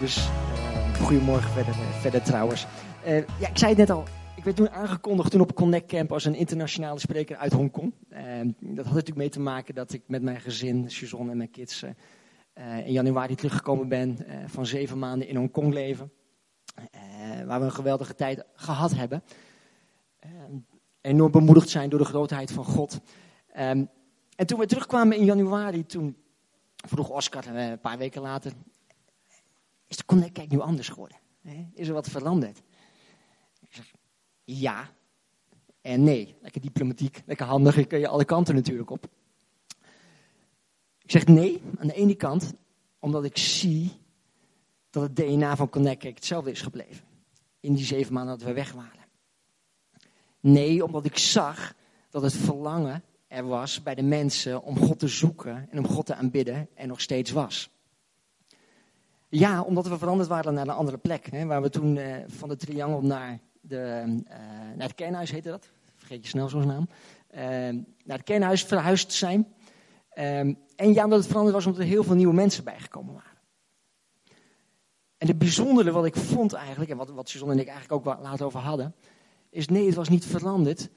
Dus uh, goedemorgen verder, uh, verder trouwens. Uh, ja, ik zei het net al. Ik werd toen aangekondigd toen op Connect Camp als een internationale spreker uit Hongkong. dat had natuurlijk mee te maken dat ik met mijn gezin, Suzanne en mijn kids, in januari teruggekomen ben van zeven maanden in Hongkong leven. waar we een geweldige tijd gehad hebben. enorm bemoedigd zijn door de grootheid van God. en toen we terugkwamen in januari, toen vroeg Oscar een paar weken later, is de Connect nu anders geworden? Is er wat veranderd? Ik zeg, ja en nee. Lekker diplomatiek, lekker handig, ik kun je alle kanten natuurlijk op. Ik zeg nee, aan de ene kant, omdat ik zie dat het DNA van Connect hetzelfde is gebleven. In die zeven maanden dat we weg waren. Nee, omdat ik zag dat het verlangen er was bij de mensen om God te zoeken en om God te aanbidden en nog steeds was. Ja, omdat we veranderd waren naar een andere plek. Hè, waar we toen uh, van de triangel naar, de, uh, naar het kernhuis heette dat. Vergeet je snel zo'n naam. Uh, naar het kernhuis verhuisd zijn. en ja, omdat het veranderd was omdat er heel veel nieuwe mensen bijgekomen waren. En het bijzondere wat ik vond eigenlijk, en wat, wat Suzanne en ik eigenlijk ook later over hadden, is nee, het was niet veranderd.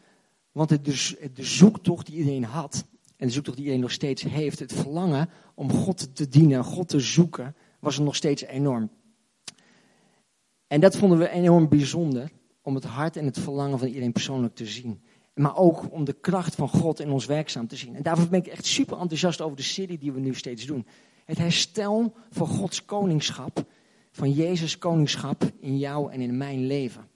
Want het de, de zoektocht die iedereen had, en de zoektocht die iedereen nog steeds heeft, het verlangen om God te dienen, God te zoeken, was er nog steeds enorm. En dat vonden we enorm bijzonder, om het hart en het verlangen van iedereen persoonlijk te zien. Maar ook om de kracht van God in ons werkzaam te zien. En daarvoor ben ik echt super enthousiast over de serie die we nu steeds doen. Het herstel van Gods koningschap, van Jezus koningschap in jou en in mijn leven.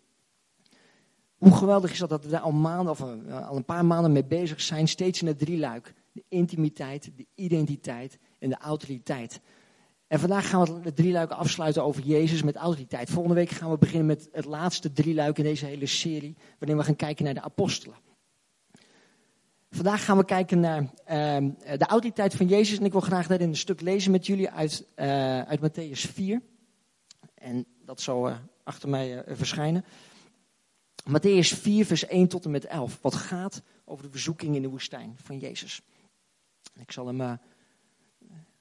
Hoe geweldig is dat dat we daar al maanden of eh, al een paar maanden mee bezig zijn, steeds in het drieluik. De intimiteit, de identiteit en de autoriteit. En vandaag gaan we het drieluik afsluiten over Jezus met autoriteit. Volgende week gaan we beginnen met het laatste drieluik in deze hele serie, waarin we gaan kijken naar de apostelen. Vandaag gaan we kijken naar uh, de autoriteit van Jezus. En ik wil graag daarin een stuk lezen met jullie uit, uh, uit Matthäus 4. En dat zal uh, achter mij verschijnen. Matthäus 4, vers 1 tot en met 11. Wat gaat over de verzoeking in de woestijn van Jezus. Ik zal hem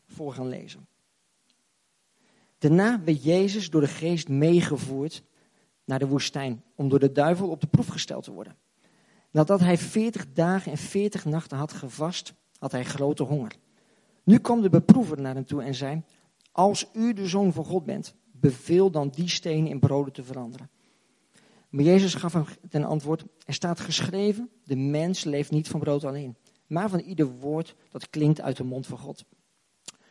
voor gaan lezen. Daarna werd Jezus door de geest meegevoerd naar de woestijn om door de duivel op de proef gesteld te worden. Nadat hij veertig dagen en veertig nachten had gevast, had hij grote honger. Nu kwam de beproever naar hem toe en zei, als u de zoon van God bent, beveel dan die stenen in broden te veranderen. Maar Jezus gaf hem ten antwoord, er staat geschreven, de mens leeft niet van brood alleen, maar van ieder woord dat klinkt uit de mond van God.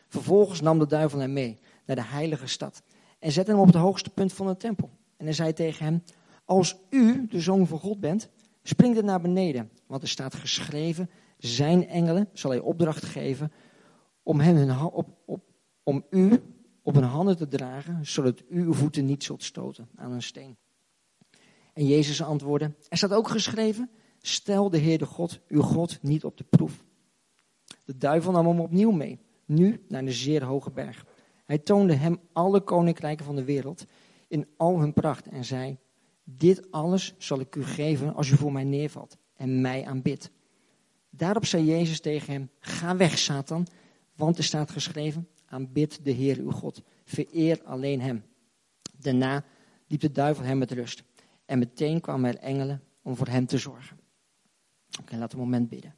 Vervolgens nam de duivel hem mee naar de heilige stad en zette hem op het hoogste punt van de tempel. En hij zei tegen hem, als u de zoon van God bent, spring er naar beneden, want er staat geschreven, zijn engelen zal hij opdracht geven om, hem op, op, om u op hun handen te dragen, zodat u uw voeten niet zult stoten aan een steen. En Jezus antwoordde, er staat ook geschreven, stel de Heer de God, uw God, niet op de proef. De duivel nam hem opnieuw mee, nu naar een zeer hoge berg. Hij toonde hem alle koninkrijken van de wereld in al hun pracht en zei, dit alles zal ik u geven als u voor mij neervalt en mij aanbidt. Daarop zei Jezus tegen hem, ga weg Satan, want er staat geschreven, aanbid de Heer uw God, vereer alleen hem. Daarna liep de duivel hem met rust en meteen kwamen er engelen om voor hem te zorgen. Oké, laten we een moment bidden.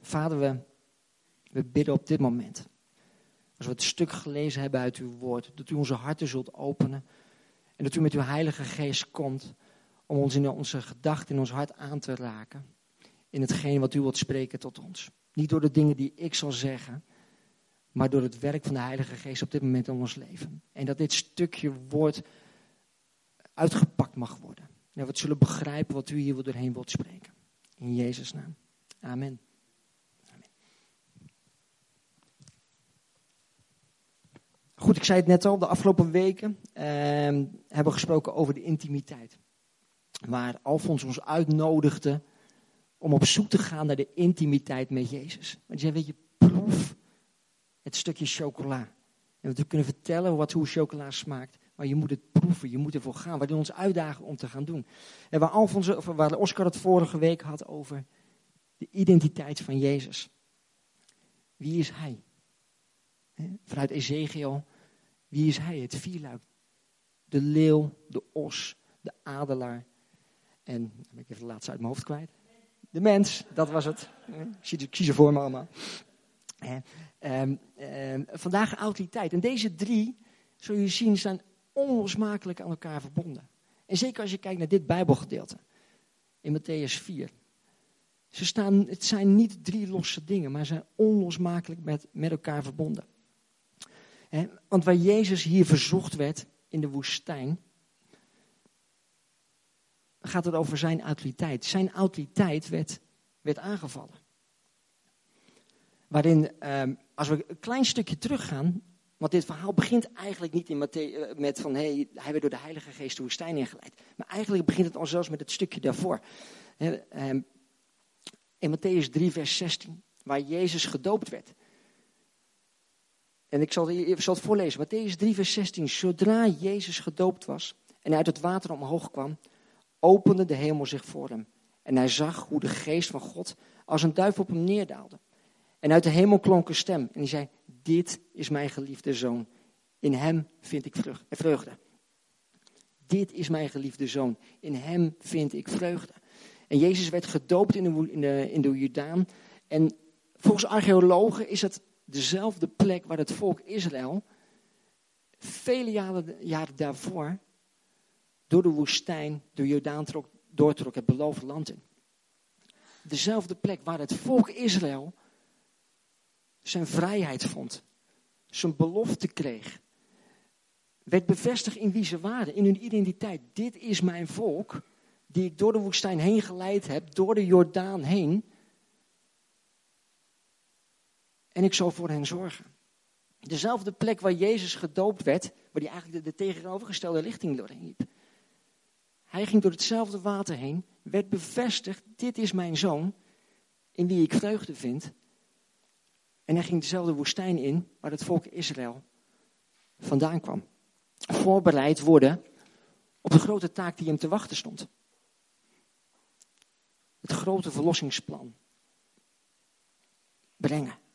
Vader, we, we bidden op dit moment als we het stuk gelezen hebben uit uw woord, dat u onze harten zult openen. En dat u met uw Heilige Geest komt om ons in onze gedachten, in ons hart aan te raken. In hetgeen wat u wilt spreken tot ons. Niet door de dingen die ik zal zeggen, maar door het werk van de Heilige Geest op dit moment in ons leven. En dat dit stukje woord uitgepakt mag worden. En dat we zullen begrijpen wat u hier doorheen wilt spreken. In Jezus' naam. Amen. Goed, ik zei het net al, de afgelopen weken uh, hebben we gesproken over de intimiteit. Waar Alfons ons uitnodigde om op zoek te gaan naar de intimiteit met Jezus. Want je weet je, proef het stukje chocola. En we kunnen vertellen wat, hoe chocola smaakt. Maar je moet het proeven, je moet ervoor gaan. Doen ons uitdagen om te gaan doen. En waar, Alfons, of waar Oscar het vorige week had over de identiteit van Jezus. Wie is hij? Vanuit Ezekiel Wie is hij? Het vierluik. De leeuw, de os, de adelaar. En, ben ik even de laatste uit mijn hoofd kwijt. De mens, dat was het. Ze voor me allemaal. Vandaag autoriteit. En deze drie, zul je zien, zijn onlosmakelijk aan elkaar verbonden. En zeker als je kijkt naar dit Bijbelgedeelte. In Matthäus 4. Ze staan, het zijn niet drie losse dingen, maar zijn onlosmakelijk met, met elkaar verbonden. Want waar Jezus hier verzocht werd in de woestijn, gaat het over zijn autoriteit. Zijn autoriteit werd, werd aangevallen. Waarin, ehm, als we een klein stukje teruggaan, want dit verhaal begint eigenlijk niet in Matthäus, eh, met van hey, hij werd door de Heilige Geest de woestijn ingeleid. Maar eigenlijk begint het al zelfs met het stukje daarvoor. Ehm, in Matthäus 3, vers 16, waar Jezus gedoopt werd. En ik zal, ik zal het voorlezen. Matthäus 3, vers 16. Zodra Jezus gedoopt was en uit het water omhoog kwam, opende de hemel zich voor hem. En hij zag hoe de geest van God als een duif op hem neerdaalde. En uit de hemel klonk een stem. En die zei, dit is mijn geliefde zoon. In hem vind ik vreugde. Dit is mijn geliefde zoon. In hem vind ik vreugde. En Jezus werd gedoopt in de, in de, in de Jordaan. En volgens archeologen is het dezelfde plek waar het volk Israël vele jaren, jaren daarvoor door de woestijn, door Jordaan trok, doortrok het beloofde land in. Dezelfde plek waar het volk Israël zijn vrijheid vond, zijn belofte kreeg, werd bevestigd in wie ze waren, in hun identiteit. Dit is mijn volk, die ik door de woestijn heen geleid heb, door de Jordaan heen. En ik zal voor hen zorgen. Dezelfde plek waar Jezus gedoopt werd, waar hij eigenlijk de, de tegenovergestelde richting doorheen liep. Hij ging door hetzelfde water heen, werd bevestigd, dit is mijn zoon, in wie ik vreugde vind. En hij ging dezelfde woestijn in, waar het volk Israël vandaan kwam. Voorbereid worden op de grote taak die hem te wachten stond. Het grote verlossingsplan. Brengen.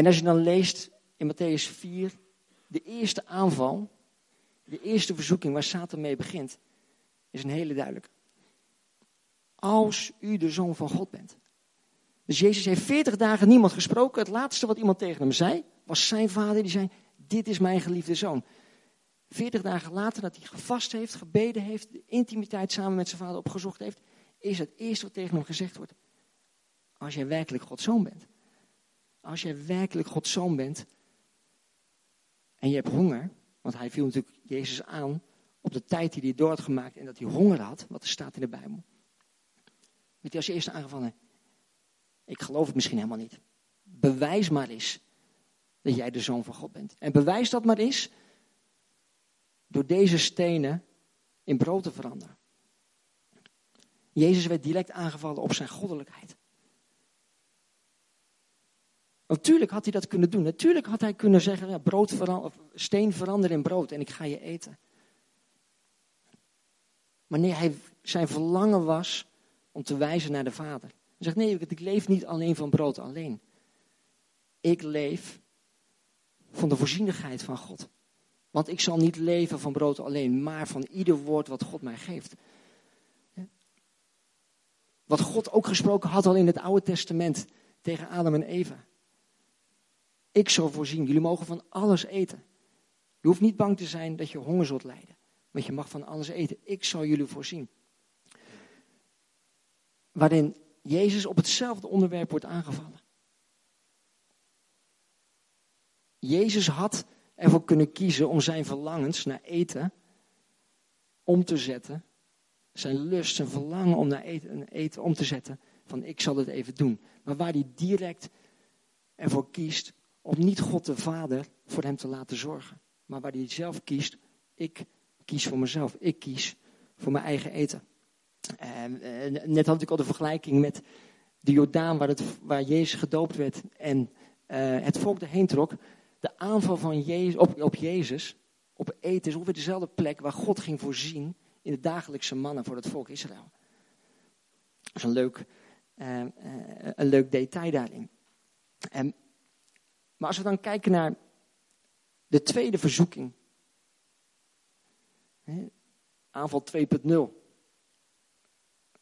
En als je dan leest in Matthäus 4, de eerste aanval de eerste verzoeking waar Satan mee begint, is een hele duidelijke. Als u de zoon van God bent. Dus Jezus heeft 40 dagen niemand gesproken. Het laatste wat iemand tegen hem zei, was zijn vader die zei, dit is mijn geliefde zoon. 40 dagen later dat hij gevast heeft, gebeden heeft, de intimiteit samen met zijn vader opgezocht heeft, is het eerste wat tegen hem gezegd wordt. Als jij werkelijk Gods zoon bent. Als jij werkelijk Gods zoon bent en je hebt honger, want hij viel natuurlijk Jezus aan op de tijd die hij door had gemaakt en dat hij honger had, wat er staat in de Bijbel. Met hij als eerste aangevallen, ik geloof het misschien helemaal niet. Bewijs maar eens dat jij de zoon van God bent. En bewijs dat maar eens door deze stenen in brood te veranderen. Jezus werd direct aangevallen op zijn goddelijkheid. Natuurlijk had hij dat kunnen doen. Natuurlijk had hij kunnen zeggen, ja, brood steen verander in brood en ik ga je eten. Maar nee, hij, zijn verlangen was om te wijzen naar de Vader. Hij zegt, nee, ik leef niet alleen van brood alleen. Ik leef van de voorzienigheid van God. Want ik zal niet leven van brood alleen, maar van ieder woord wat God mij geeft. Wat God ook gesproken had al in het Oude Testament tegen Adam en Eva. Ik zal voorzien. Jullie mogen van alles eten. Je hoeft niet bang te zijn dat je honger zult lijden. Want je mag van alles eten. Ik zal jullie voorzien. Waarin Jezus op hetzelfde onderwerp wordt aangevallen. Jezus had ervoor kunnen kiezen om zijn verlangens naar eten om te zetten. Zijn lust, zijn verlangen om naar eten, eten om te zetten. Van ik zal het even doen. Maar waar hij direct ervoor kiest om niet God de Vader voor hem te laten zorgen. Maar waar hij zelf kiest, ik kies voor mezelf. Ik kies voor mijn eigen eten. En, eh, net had ik al de vergelijking met de Jordaan waar, het, waar Jezus gedoopt werd en uh, het volk erheen trok. De aanval van Jezus, op, op Jezus, op eten, is ongeveer dezelfde plek waar God ging voorzien in de dagelijkse mannen voor het volk Israël. Dat is een leuk, uh, een leuk detail daarin. En maar als we dan kijken naar De tweede verzoeking. Aanval 2.0.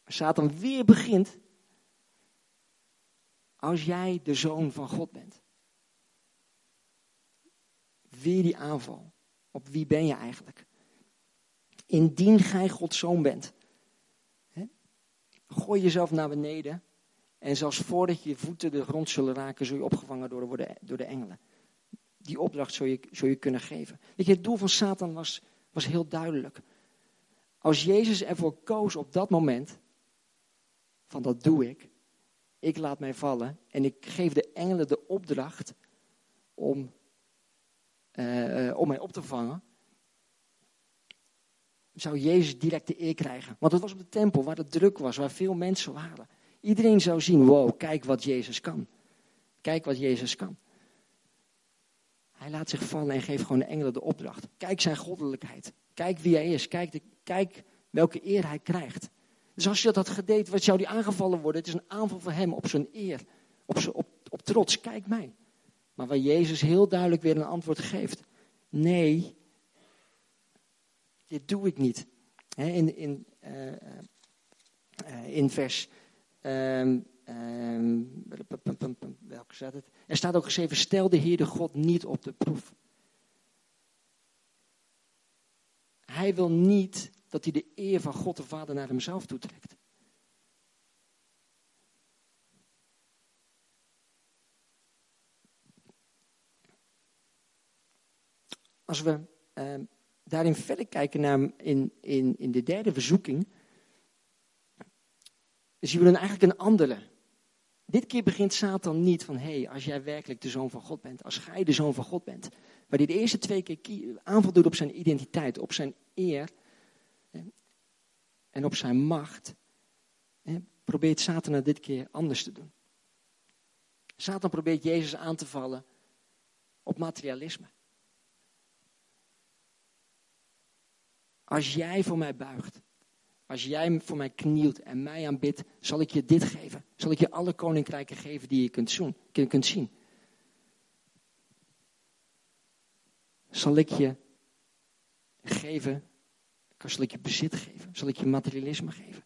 Satan weer begint. Als jij de zoon van God bent. Weer die aanval. Op wie ben je eigenlijk? Indien gij Gods zoon bent. Gooi jezelf naar beneden. En zelfs voordat je voeten de grond zullen raken, zul je opgevangen door de, door de engelen. Die opdracht zul je, zul je kunnen geven. Weet je, het doel van Satan was, was heel duidelijk. Als Jezus ervoor koos op dat moment, van dat doe ik, ik laat mij vallen en ik geef de engelen de opdracht om, uh, om mij op te vangen, zou Jezus direct de eer krijgen. Want het was op de tempel waar het druk was, waar veel mensen waren. Iedereen zou zien, wow, kijk wat Jezus kan. Kijk wat Jezus kan. Hij laat zich vallen en geeft gewoon de engelen de opdracht. Kijk zijn goddelijkheid. Kijk wie hij is. Kijk, de, kijk welke eer hij krijgt. Dus als je dat had gedeed, wat zou die aangevallen worden? Het is een aanval voor hem op zijn eer. Op, zijn, op, op trots. Kijk mij. Maar waar Jezus heel duidelijk weer een antwoord geeft. Nee, dit doe ik niet. in, in, uh, uh, in vers Staat het? Er staat ook geschreven: Stel de Heer de God niet op de proef. Hij wil niet dat hij de eer van God de Vader naar hemzelf toetrekt. Als we uh, daarin verder kijken naar in, in, in de derde verzoeking, dus we dan eigenlijk een andere. Dit keer begint Satan niet van, hé, hey, als jij werkelijk de zoon van God bent, als gij de zoon van God bent. Maar die de eerste twee keer aanval doet op zijn identiteit, op zijn eer en op zijn macht, probeert Satan het dit keer anders te doen. Satan probeert Jezus aan te vallen op materialisme. Als jij voor mij buigt, als jij voor mij knielt en mij aanbidt, zal ik je dit geven. Zal ik je alle koninkrijken geven die je kunt, zoen, kunt zien. Zal ik je geven, zal ik je bezit geven, zal ik je materialisme geven.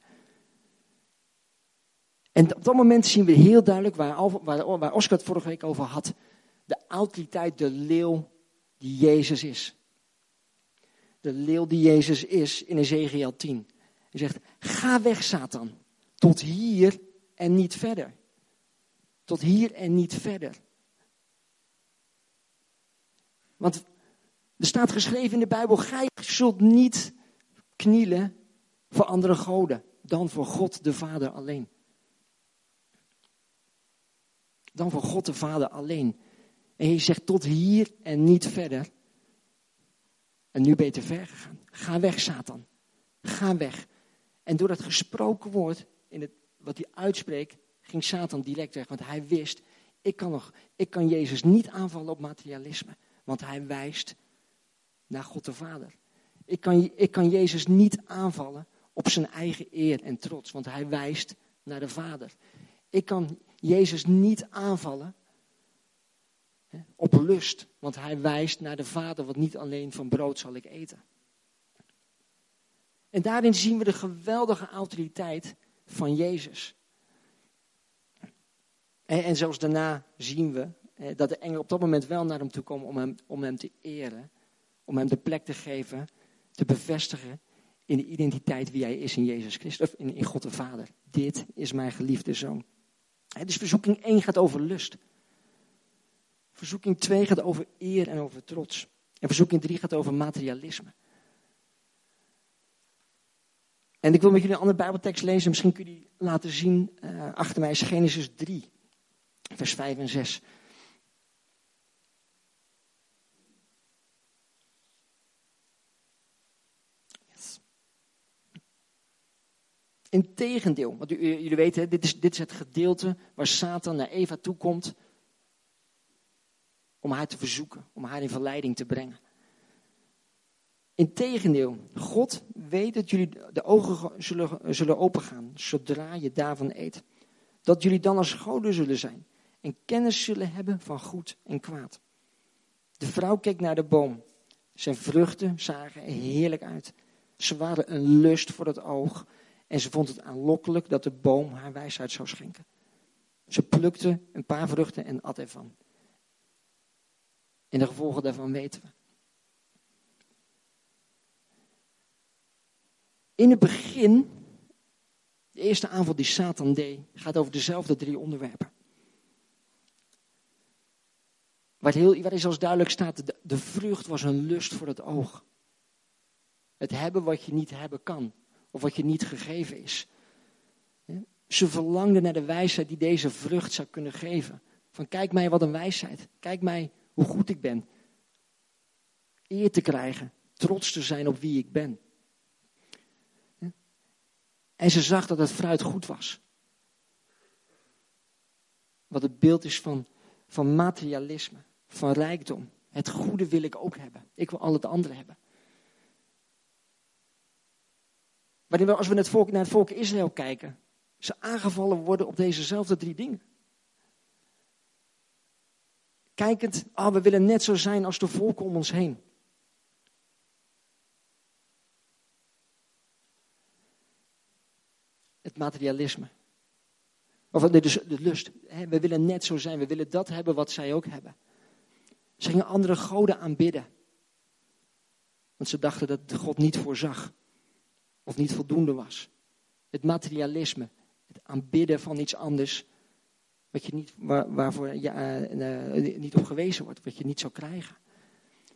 En op dat moment zien we heel duidelijk, waar, waar, waar Oscar het vorige week over had, de autoriteit, de leeuw die Jezus is. De leeuw die Jezus is in Ezekiel 10. Hij zegt, ga weg Satan, tot hier en niet verder. Tot hier en niet verder. Want er staat geschreven in de Bijbel, gij zult niet knielen voor andere goden dan voor God de Vader alleen. Dan voor God de Vader alleen. En hij zegt tot hier en niet verder. En nu ben je te ver gegaan. Ga weg, Satan. Ga weg. En door dat gesproken woord, in het, wat hij uitspreekt, ging Satan direct weg. Want hij wist, ik kan, nog, ik kan Jezus niet aanvallen op materialisme. Want hij wijst naar God de Vader. Ik kan, ik kan Jezus niet aanvallen op zijn eigen eer en trots. Want hij wijst naar de Vader. Ik kan Jezus niet aanvallen op lust. Want hij wijst naar de Vader, want niet alleen van brood zal ik eten. En daarin zien we de geweldige autoriteit van Jezus. En, en zelfs daarna zien we dat de engelen op dat moment wel naar hem toe komen om hem, om hem te eren. Om hem de plek te geven, te bevestigen in de identiteit wie hij is in Jezus Christus, of in, in God de Vader. Dit is mijn geliefde zoon. Dus verzoeking 1 gaat over lust. Verzoeking 2 gaat over eer en over trots. En verzoeking 3 gaat over materialisme. En ik wil met jullie een andere Bijbeltekst lezen. Misschien kun je die laten zien. Uh, achter mij is Genesis 3, vers 5 en 6. Yes. Integendeel, want jullie weten, dit is, dit is het gedeelte waar Satan naar Eva toekomt om haar te verzoeken, om haar in verleiding te brengen. Integendeel, God weet dat jullie de ogen zullen, zullen opengaan zodra je daarvan eet. Dat jullie dan als goden zullen zijn en kennis zullen hebben van goed en kwaad. De vrouw keek naar de boom. Zijn vruchten zagen er heerlijk uit. Ze waren een lust voor het oog en ze vond het aanlokkelijk dat de boom haar wijsheid zou schenken. Ze plukte een paar vruchten en at ervan. En de gevolgen daarvan weten we. In het begin, de eerste aanval die Satan deed, gaat over dezelfde drie onderwerpen. Waar, heel, waar zoals duidelijk staat, de, de vrucht was een lust voor het oog. Het hebben wat je niet hebben kan, of wat je niet gegeven is. Ze verlangden naar de wijsheid die deze vrucht zou kunnen geven. Van kijk mij wat een wijsheid. Kijk mij hoe goed ik ben. Eer te krijgen. Trots te zijn op wie ik ben. En ze zag dat het fruit goed was. Wat het beeld is van, van materialisme, van rijkdom. Het goede wil ik ook hebben. Ik wil al het andere hebben. Waarin als we naar het volk, Israël kijken, ze aangevallen worden op dezezelfde drie dingen. Kijkend, ah, we willen net zo zijn als de volken om ons heen. Het materialisme. Of de, de lust. We willen net zo zijn. We willen dat hebben wat zij ook hebben. Ze gingen andere goden aanbidden. Want ze dachten dat God niet voorzag. Of niet voldoende was. Het materialisme het aanbidden van iets anders, wat je niet, waar, waarvoor je uh, niet op gewezen wordt, wat je niet zou krijgen.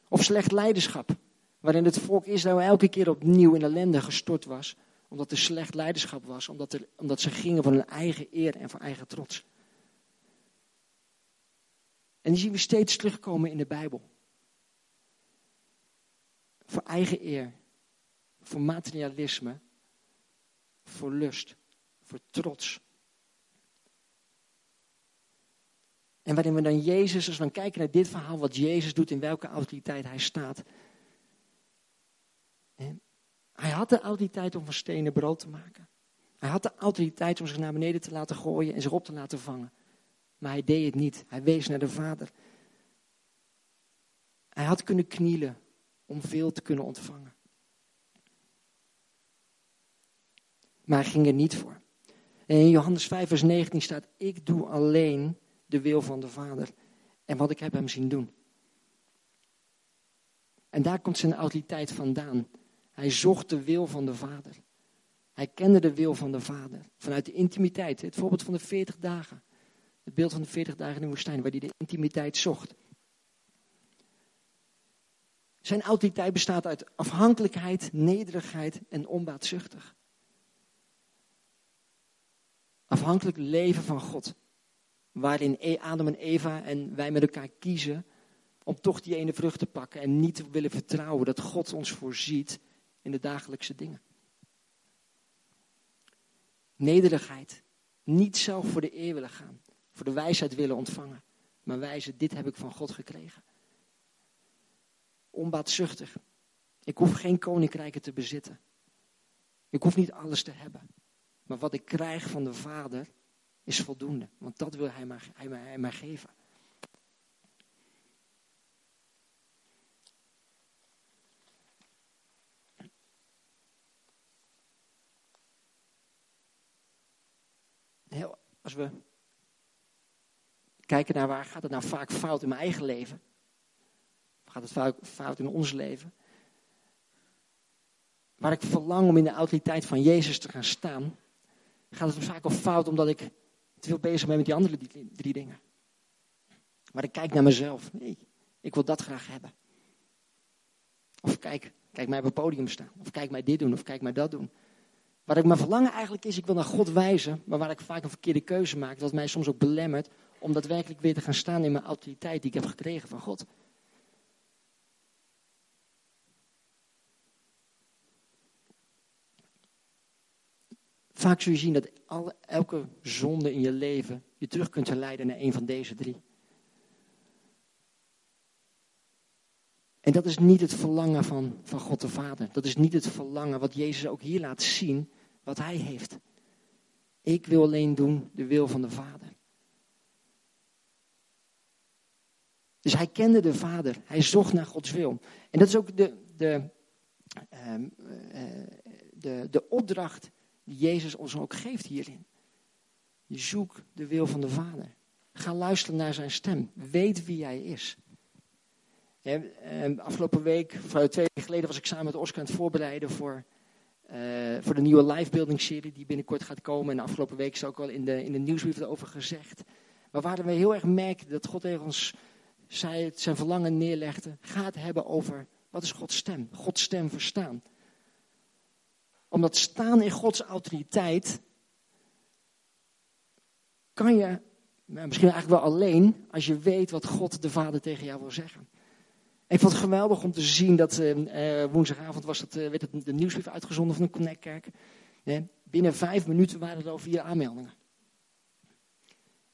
Of slecht leiderschap, waarin het volk Israël elke keer opnieuw in ellende gestort was, omdat er slecht leiderschap was, omdat, er, omdat ze gingen voor hun eigen eer en voor eigen trots. En die zien we steeds terugkomen in de Bijbel. Voor eigen eer, voor materialisme, voor lust voor trots. En waarin we dan Jezus, als we dan kijken naar dit verhaal, wat Jezus doet, in welke autoriteit hij staat. Hij had de autoriteit om van stenen brood te maken. Hij had de autoriteit om zich naar beneden te laten gooien en zich op te laten vangen. Maar hij deed het niet. Hij wees naar de Vader. Hij had kunnen knielen om veel te kunnen ontvangen. Maar hij ging er niet voor. En in Johannes 5, vers 19 staat: Ik doe alleen de wil van de Vader. En wat ik heb hem zien doen. En daar komt zijn autoriteit vandaan. Hij zocht de wil van de Vader. Hij kende de wil van de Vader. Vanuit de intimiteit. Het voorbeeld van de 40 dagen. Het beeld van de 40 dagen in de woestijn, waar hij de intimiteit zocht. Zijn autoriteit bestaat uit afhankelijkheid, nederigheid en onbaatzuchtig. Afhankelijk leven van God. Waarin e- Adam en Eva en wij met elkaar kiezen om toch die ene vrucht te pakken en niet te willen vertrouwen dat God ons voorziet in de dagelijkse dingen. Nederigheid. Niet zelf voor de eer willen gaan, voor de wijsheid willen ontvangen, maar wijzen, dit heb ik van God gekregen. Onbaatzuchtig. Ik hoef geen koninkrijken te bezitten. Ik hoef niet alles te hebben. Maar wat ik krijg van de Vader is voldoende. Want dat wil Hij mij, hij mij, hij mij geven. Heel, als we kijken naar waar gaat het nou vaak fout in mijn eigen leven. Gaat het fout, fout in ons leven? Waar ik verlang om in de autoriteit van Jezus te gaan staan gaat het vaak al fout omdat ik te veel bezig ben met die andere drie dingen. Maar ik kijk naar mezelf. Nee, ik wil dat graag hebben. Of kijk, kijk mij op het podium staan. Of kijk mij dit doen. Of kijk mij dat doen. Waar ik mijn verlangen eigenlijk is, ik wil naar God wijzen. Maar waar ik vaak een verkeerde keuze maak. Dat mij soms ook belemmert om daadwerkelijk weer te gaan staan in mijn autoriteit die ik heb gekregen van God. Vaak zul je zien dat alle, elke zonde in je leven je terug kunt leiden naar een van deze drie. En dat is niet het verlangen van, van God de Vader. Dat is niet het verlangen wat Jezus ook hier laat zien, wat Hij heeft. Ik wil alleen doen de wil van de Vader. Dus hij kende de Vader. Hij zocht naar Gods wil. En dat is ook de, de, ehm, eh, de, de opdracht die Jezus ons ook geeft hierin. Je zoekt de wil van de Vader. Ga luisteren naar zijn stem. Weet wie hij is. Ehm, afgelopen week, twee weken geleden, was ik samen met Oscar aan het voorbereiden voor, voor de nieuwe livebuilding serie die binnenkort gaat komen. En afgelopen week is ook al in de, in de nieuwsbrief erover gezegd. Maar waar we heel erg merkten dat God tegen ons zei, zijn verlangen neerlegde, gaat hebben over wat is Gods stem? Gods stem verstaan. Omdat staan in Gods autoriteit kan je, nou, misschien eigenlijk wel alleen, als je weet wat God de Vader tegen jou wil zeggen. Ik vond het geweldig om te zien dat uh, woensdagavond was het, uh, werd het de nieuwsbrief uitgezonden van de Connectkerk. binnen vijf minuten waren er al vier aanmeldingen.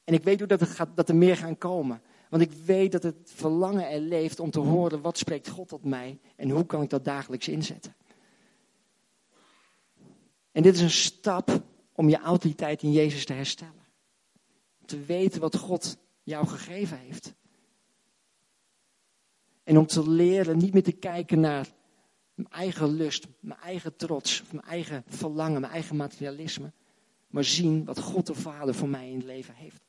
En ik weet ook dat, het gaat, dat er meer gaan komen. Want ik weet dat het verlangen er leeft om te horen wat spreekt God tot mij en hoe kan ik dat dagelijks inzetten. En dit is een stap om je autoriteit in Jezus te herstellen. Te weten wat God jou gegeven heeft. En om te leren niet meer te kijken naar mijn eigen lust, mijn eigen trots, mijn eigen verlangen, mijn eigen materialisme. Maar zien wat God de Vader voor mij in het leven heeft.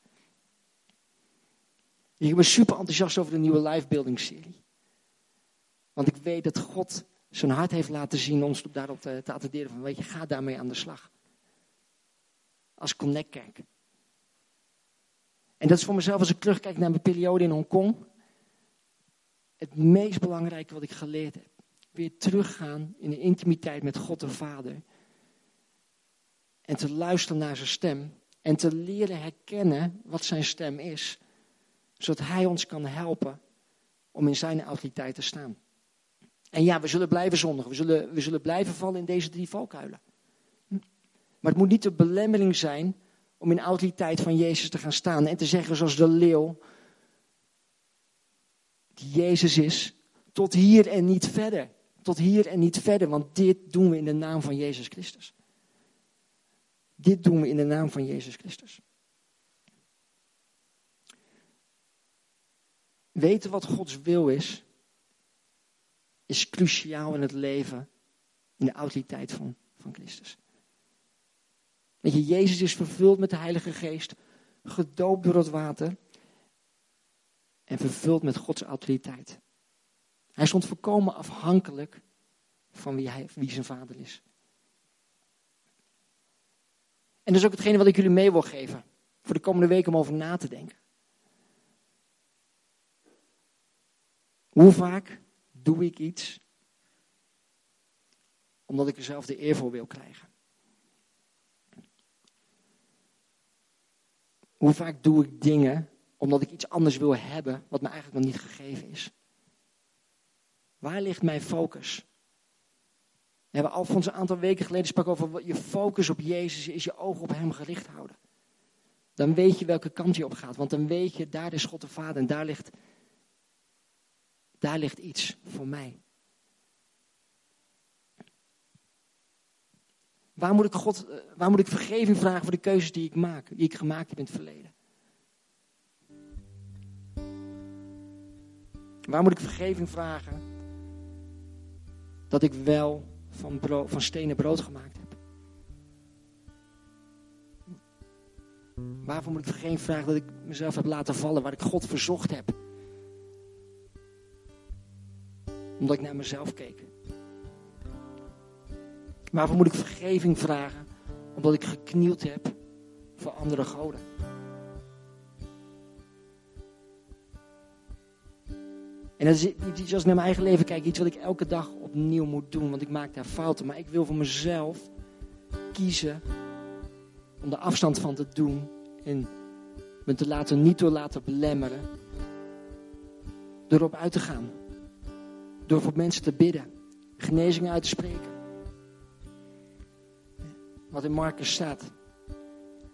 Ik ben super enthousiast over de nieuwe livebuilding serie. Want ik weet dat God zijn hart heeft laten zien ons daarop te, te attenderen van weet je, ga daarmee aan de slag. Als Connect En dat is voor mezelf als ik terugkijk naar mijn periode in Hongkong. Het meest belangrijke wat ik geleerd heb. Weer teruggaan in de intimiteit met God de Vader. En te luisteren naar zijn stem. En te leren herkennen wat zijn stem is zodat Hij ons kan helpen om in Zijn autoriteit te staan. En ja, we zullen blijven zondigen. We zullen, we zullen blijven vallen in deze drie valkuilen. Maar het moet niet de belemmering zijn om in autoriteit van Jezus te gaan staan en te zeggen zoals de leeuw, die Jezus is, tot hier en niet verder. Tot hier en niet verder, want dit doen we in de naam van Jezus Christus. Dit doen we in de naam van Jezus Christus. Weten wat Gods wil is, is cruciaal in het leven, in de autoriteit van, van Christus. Weet je, Jezus is vervuld met de Heilige Geest, gedoopt door het water en vervuld met Gods autoriteit. Hij stond volkomen afhankelijk van wie, hij, wie zijn vader is. En dat is ook hetgene wat ik jullie mee wil geven voor de komende week om over na te denken. Hoe vaak doe ik iets omdat ik er zelf de eer voor wil krijgen? Hoe vaak doe ik dingen omdat ik iets anders wil hebben wat me eigenlijk nog niet gegeven is? Waar ligt mijn focus? We hebben Alfons een aantal weken geleden sprak over je focus op Jezus is je oog op Hem gericht houden. Dan weet je welke kant je op gaat, want dan weet je, daar is God de Vader en daar ligt daar ligt iets voor mij. Waar moet ik, God, eh, waar moet ik vergeving vragen voor de keuzes die ik maak, die ik gemaakt heb in het verleden? Waar moet ik vergeving vragen dat ik wel van, van stenen brood gemaakt heb? Waarvoor moet ik vergeving vragen dat ik mezelf heb laten vallen, waar ik God verzocht heb? Omdat ik naar mezelf keek. Waarvoor moet ik vergeving vragen? Omdat ik geknield heb voor andere goden. En dat is iets als ik naar mijn eigen leven kijk, iets wat ik elke dag opnieuw moet doen, want ik maak daar fouten. Maar ik wil voor mezelf kiezen om er afstand van te doen en me te laten, niet door laten belemmeren, door erop uit te gaan. Door voor mensen te bidden. Genezingen uit te spreken. Wat in Marcus staat.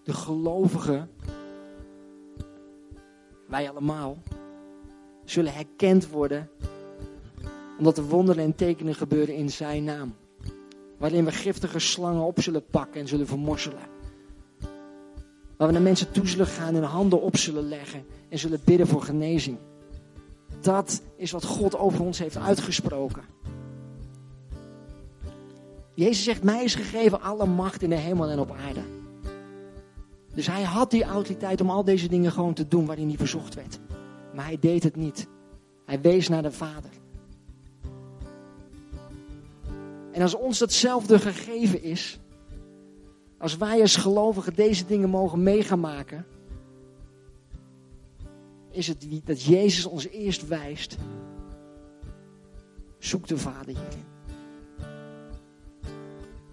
De gelovigen, wij allemaal, zullen herkend worden. Omdat er wonderen en tekenen gebeuren in zijn naam. Waarin we giftige slangen op zullen pakken en zullen vermorzelen. Waar we naar mensen toe zullen gaan en handen op zullen leggen en zullen bidden voor genezing. Dat is wat God over ons heeft uitgesproken. Jezus zegt, mij is gegeven alle macht in de hemel en op aarde. Dus hij had die autoriteit om al deze dingen gewoon te doen waarin hij verzocht werd. Maar hij deed het niet. Hij wees naar de Vader. En als ons datzelfde gegeven is, als wij als gelovigen deze dingen mogen meegaan maken, is het dat Jezus ons eerst wijst. Zoek de Vader hierin.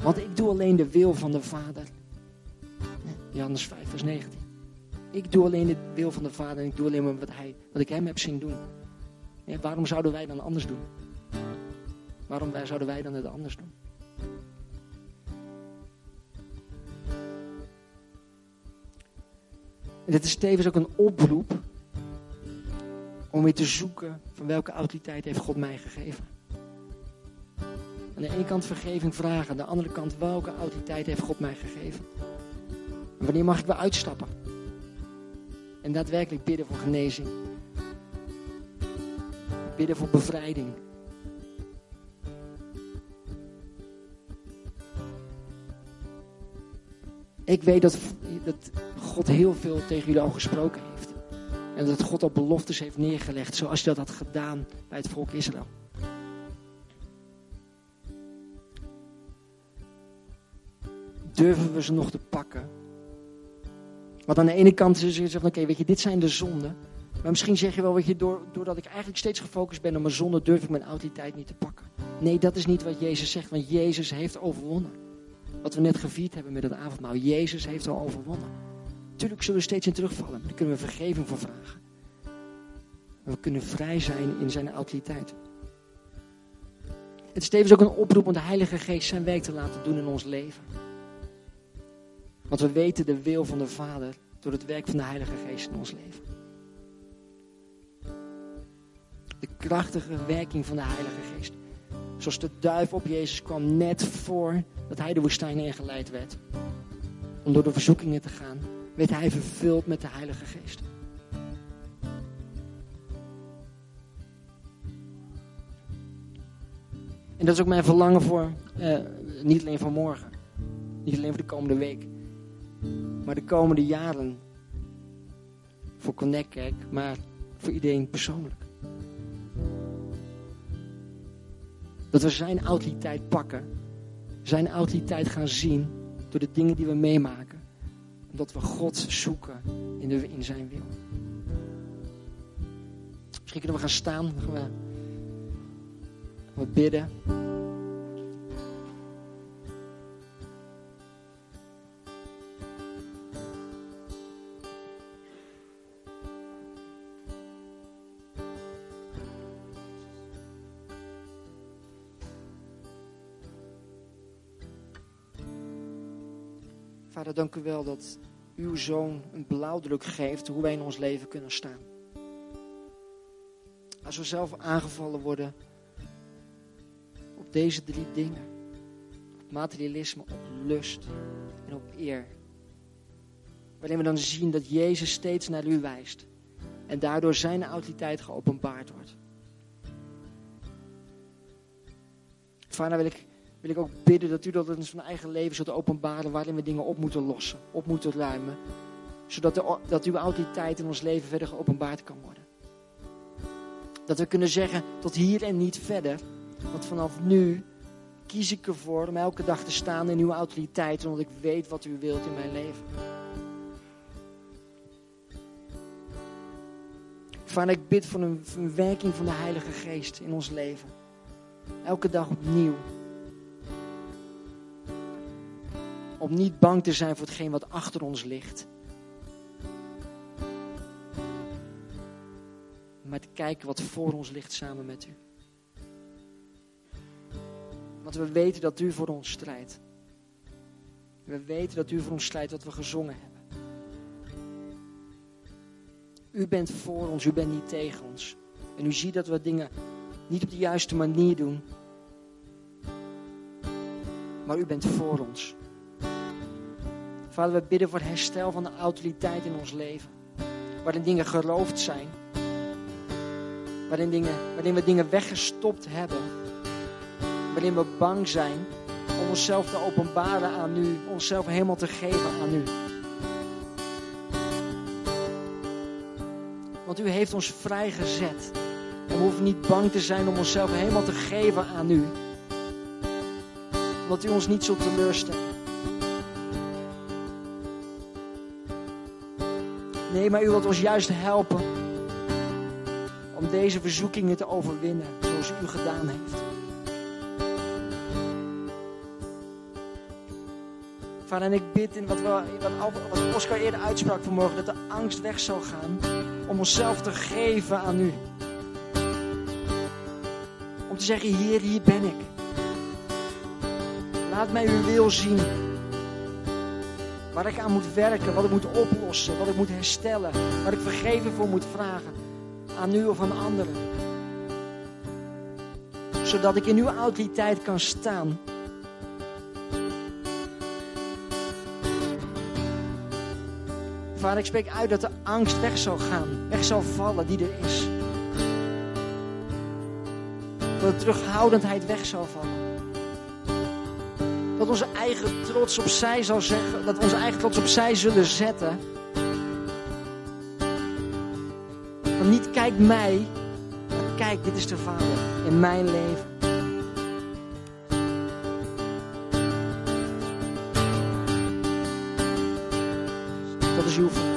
Want ik doe alleen de wil van de Vader. Johannes 5, vers 19. Ik doe alleen de wil van de Vader en ik doe alleen maar wat, hij, wat ik hem heb zien doen. waarom zouden wij dan anders doen? Waarom zouden wij dan het anders doen? En dit is tevens ook een oproep om weer te zoeken van welke autoriteit heeft God mij gegeven. Aan de ene kant vergeving vragen, aan de andere kant welke autoriteit heeft God mij gegeven. En wanneer mag ik weer uitstappen? En daadwerkelijk bidden voor genezing. Bidden voor bevrijding. Ik weet dat, dat God heel veel tegen jullie al gesproken heeft. En dat God al beloftes heeft neergelegd, zoals hij dat had gedaan bij het volk Israël. Durven we ze nog te pakken? Want aan de ene kant is je van, oké, weet je, dit zijn de zonden. Maar misschien zeg je wel, weet je, doordat ik eigenlijk steeds gefocust ben op mijn zonde, durf ik mijn autoriteit niet te pakken. Nee, dat is niet wat Jezus zegt, want Jezus heeft overwonnen. Wat we net gevierd hebben met het avondmaal. Jezus heeft al overwonnen. Tuurlijk zullen we steeds in terugvallen, maar daar kunnen we vergeving voor vragen. we kunnen vrij zijn in zijn autoriteit. Het is tevens ook een oproep om de Heilige Geest zijn werk te laten doen in ons leven. Want we weten de wil van de Vader door het werk van de Heilige Geest in ons leven. De krachtige werking van de Heilige Geest. Zoals de duif op Jezus kwam net voor dat hij de woestijn ingeleid werd. Om door de verzoekingen te gaan, werd hij vervuld met de Heilige Geest. En dat is ook mijn verlangen voor, eh, niet alleen voor morgen, niet alleen voor de komende week, maar de komende jaren voor Connect maar voor iedereen persoonlijk. Dat we zijn autoriteit pakken, zijn autoriteit gaan zien door de dingen die we meemaken. Omdat we God zoeken in, de, in zijn wil. Misschien kunnen we gaan staan, gaan we, gaan we bidden. Wel dat uw zoon een blauwdruk geeft hoe wij in ons leven kunnen staan. Als we zelf aangevallen worden op deze drie dingen. Op materialisme, op lust en op eer. Waarin we dan zien dat Jezus steeds naar u wijst. En daardoor zijn autoriteit geopenbaard wordt. Vader, wil ik wil ik ook bidden dat u dat in ons eigen leven zult openbaren waarin we dingen op moeten lossen, op moeten ruimen. Zodat de, dat uw autoriteit in ons leven verder geopenbaard kan worden. Dat we kunnen zeggen tot hier en niet verder. Want vanaf nu kies ik ervoor om elke dag te staan in uw autoriteit, omdat ik weet wat u wilt in mijn leven. Vader, ik bid voor een, een werking van de Heilige Geest in ons leven. Elke dag opnieuw. Om niet bang te zijn voor hetgeen wat achter ons ligt. Maar te kijken wat voor ons ligt samen met u. Want we weten dat u voor ons strijdt. We weten dat u voor ons strijdt wat we gezongen hebben. U bent voor ons, u bent niet tegen ons. En u ziet dat we dingen niet op de juiste manier doen. Maar u bent voor ons. Vader, we bidden voor herstel van de autoriteit in ons leven. Waarin dingen geroofd zijn. Waarin, dingen, waarin we dingen weggestopt hebben. Waarin we bang zijn om onszelf te openbaren aan u. Onszelf helemaal te geven aan u. Want u heeft ons vrijgezet. En we hoeven niet bang te zijn om onszelf helemaal te geven aan u. Omdat u ons niet zult teleurstellen. Nee, maar u wilt ons juist helpen om deze verzoekingen te overwinnen, zoals u gedaan heeft. Vader, en ik bid in wat, we, wat, wat Oscar eerder uitsprak vanmorgen, dat de angst weg zal gaan om onszelf te geven aan u. Om te zeggen, Heer, hier ben ik. Laat mij uw wil zien. Waar ik aan moet werken, wat ik moet oplossen, wat ik moet herstellen, waar ik vergeving voor moet vragen. Aan u of aan anderen. Zodat ik in uw autoriteit kan staan. Vader, ik spreek uit dat de angst weg zal gaan, weg zal vallen die er is. Dat de terughoudendheid weg zal vallen. Dat onze eigen trots opzij zal zeggen, dat onze eigen trots opzij zullen zetten. Want niet kijk mij, maar kijk, dit is de Vader in mijn leven. Dat is uw.